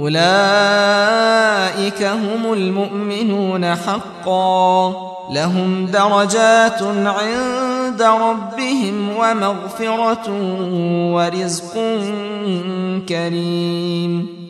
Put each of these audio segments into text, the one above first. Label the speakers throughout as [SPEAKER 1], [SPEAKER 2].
[SPEAKER 1] أولئك هم المؤمنون حقا. لهم درجات عند ربهم ومغفرة ورزق كريم.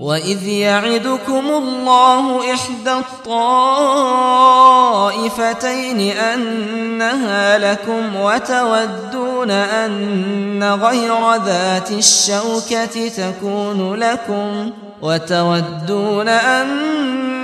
[SPEAKER 1] وإذ يعدكم الله إحدى الطائفتين أنها لكم وتودون أن غير ذات الشوكة تكون لكم وتودون أن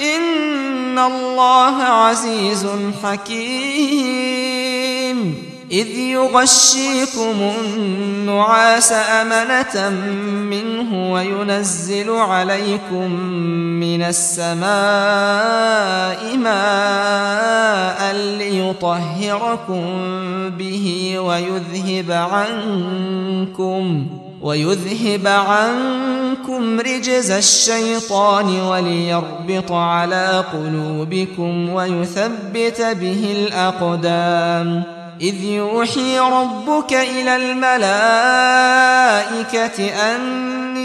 [SPEAKER 1] إن الله عزيز حكيم. إذ يغشيكم النعاس أمنة منه وينزل عليكم من السماء ماء ليطهركم به ويذهب عنكم. ويذهب عنكم رجز الشيطان وليربط على قلوبكم ويثبت به الأقدام. إذ يوحي ربك إلى الملائكة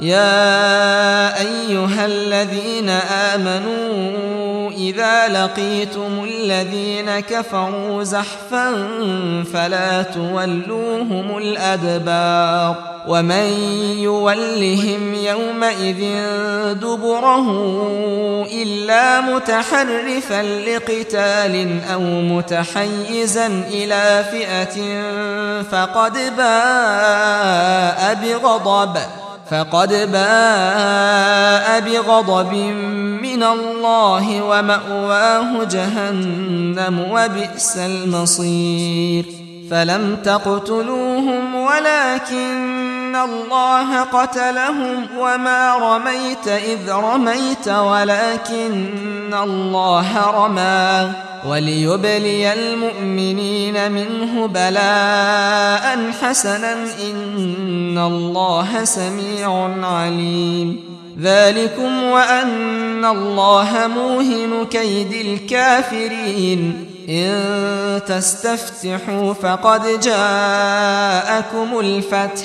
[SPEAKER 1] يا أيها الذين آمنوا إذا لقيتم الذين كفروا زحفا فلا تولوهم الأدبار ومن يولهم يومئذ دبره إلا متحرفا لقتال أو متحيزا إلى فئة فقد باء بغضب فقد باء بغضب من الله ومأواه جهنم وبئس المصير. فلم تقتلوهم ولكن أن الله قتلهم وما رميت إذ رميت ولكن الله رمى وليبلي المؤمنين منه بلاء حسنا إن الله سميع عليم ذلكم وأن الله موهن كيد الكافرين إن تستفتحوا فقد جاءكم الفتح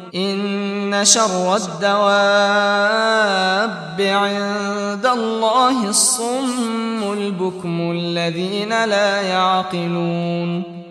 [SPEAKER 1] إن شر الدواب عند الله الصم البكم الذين لا يعقلون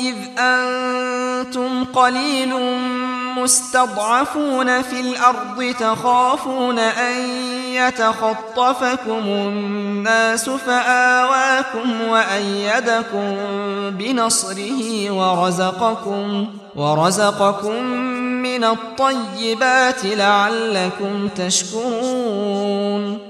[SPEAKER 1] إذ أنتم قليل مستضعفون في الأرض تخافون أن يتخطفكم الناس فآواكم وأيدكم بنصره ورزقكم ورزقكم من الطيبات لعلكم تشكرون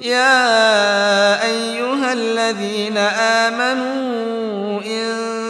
[SPEAKER 1] يا أيها الذين آمنوا إن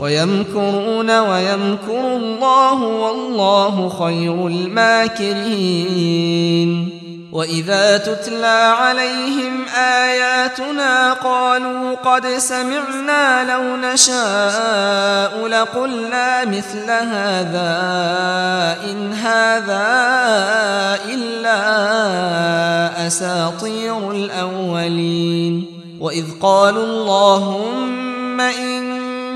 [SPEAKER 1] ويمكرون ويمكر الله والله خير الماكرين. وإذا تتلى عليهم آياتنا قالوا قد سمعنا لو نشاء لقلنا مثل هذا إن هذا إلا أساطير الأولين. وإذ قالوا اللهم إن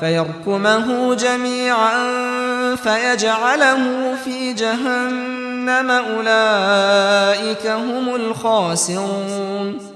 [SPEAKER 1] فيركمه جميعا فيجعله في جهنم أولئك هم الخاسرون.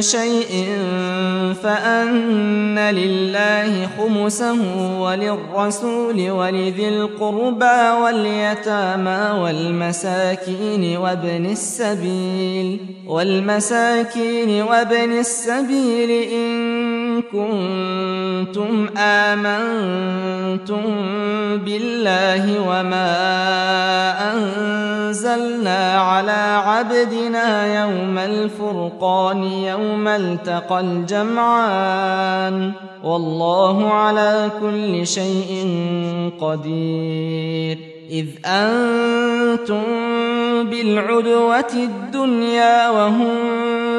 [SPEAKER 1] شيء فأن لله خمسه وللرسول ولذي القربى واليتامى والمساكين وابن السبيل والمساكين وابن السبيل إن كنتم آمنتم بالله وما أنزلنا على عبدنا يوم الفرقان يوم التقى الجمعان. والله على كل شيء قدير. إذ أنتم بالعدوة الدنيا وهم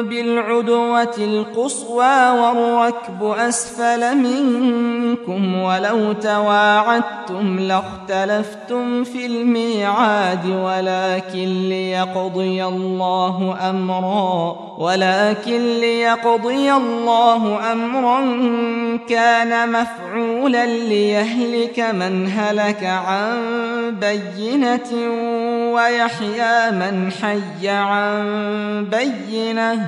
[SPEAKER 1] بالعدوة القصوى والركب أسفل منكم ولو تواعدتم لاختلفتم في الميعاد ولكن ليقضي الله أمرا ولكن ليقضي الله أمرا كان مفعولا ليهلك من هلك عن بينة ويحيى من حي عن بينة.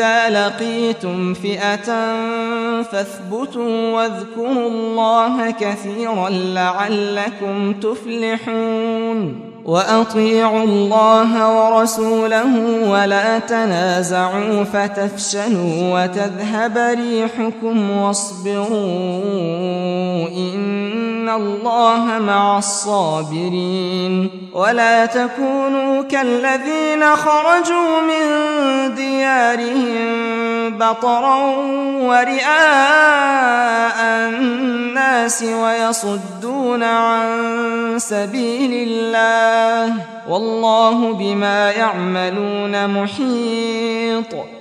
[SPEAKER 1] إذا لقيتم فئة فاثبتوا واذكروا الله كثيرا لعلكم تفلحون وأطيعوا الله ورسوله ولا تنازعوا فتفشلوا وتذهب ريحكم واصبروا إن الله مع الصابرين ولا تكونوا كالذين خرجوا من بطرا ورئاء الناس ويصدون عن سبيل الله والله بما يعملون محيط.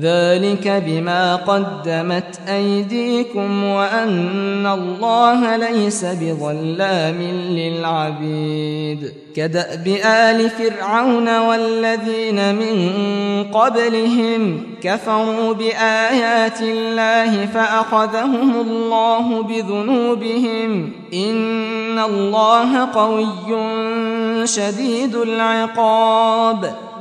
[SPEAKER 1] ذلك بما قدمت أيديكم وأن الله ليس بظلام للعبيد. كدأب آل فرعون والذين من قبلهم كفروا بآيات الله فأخذهم الله بذنوبهم. إن الله قوي شديد العقاب.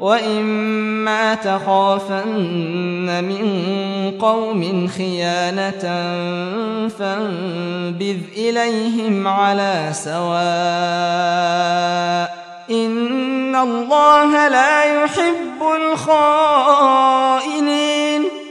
[SPEAKER 1] وإما تخافن من قوم خيانة فانبذ إليهم على سواء إن الله لا يحب الخائنين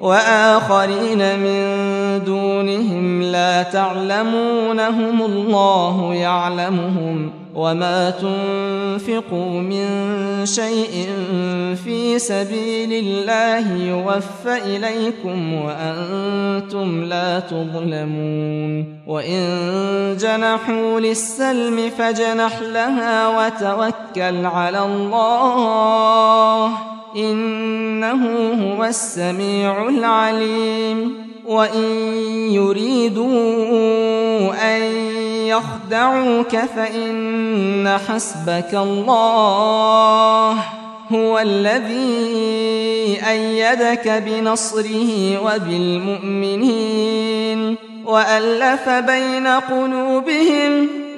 [SPEAKER 1] وآخرين من دونهم لا تعلمونهم الله يعلمهم وما تنفقوا من شيء في سبيل الله يوفى إليكم وأنتم لا تظلمون وإن جنحوا للسلم فجنح لها وتوكل على الله إنه هو السميع العليم. وإن يريدوا أن يخدعوك فإن حسبك الله هو الذي أيدك بنصره وبالمؤمنين وألف بين قلوبهم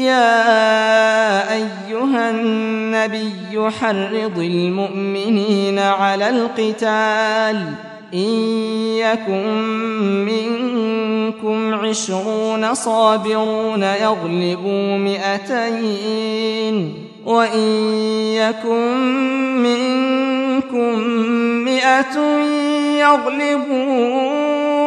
[SPEAKER 1] يا أيها النبي حرض المؤمنين على القتال إن يكن منكم عشرون صابرون يغلبوا مئتين وإن يكن منكم مئة يغلبوا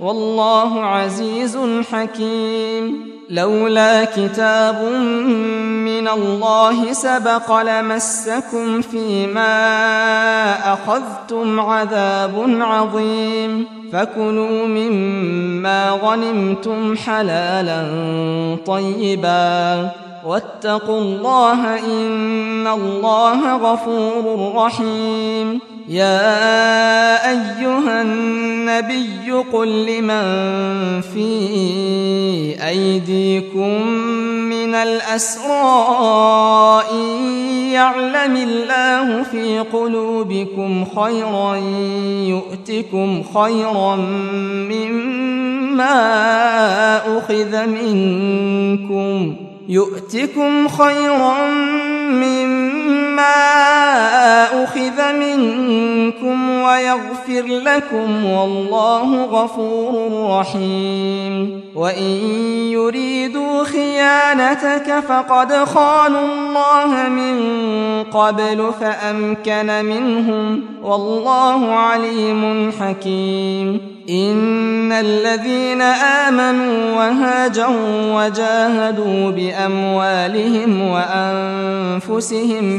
[SPEAKER 1] والله عزيز حكيم. لولا كتاب من الله سبق لمسكم فيما أخذتم عذاب عظيم. فكلوا مما غنمتم حلالا طيبا. واتقوا الله إن الله غفور رحيم. يا أيها النبي قل لمن في أيديكم من الأسراء يعلم الله في قلوبكم خيرا يؤتكم خيرا مما أخذ منكم. يؤتكم خيرا أخذ منكم ويغفر لكم والله غفور رحيم وإن يريدوا خيانتك فقد خانوا الله من قبل فأمكن منهم والله عليم حكيم إن الذين آمنوا وهاجروا وجاهدوا بأموالهم وأنفسهم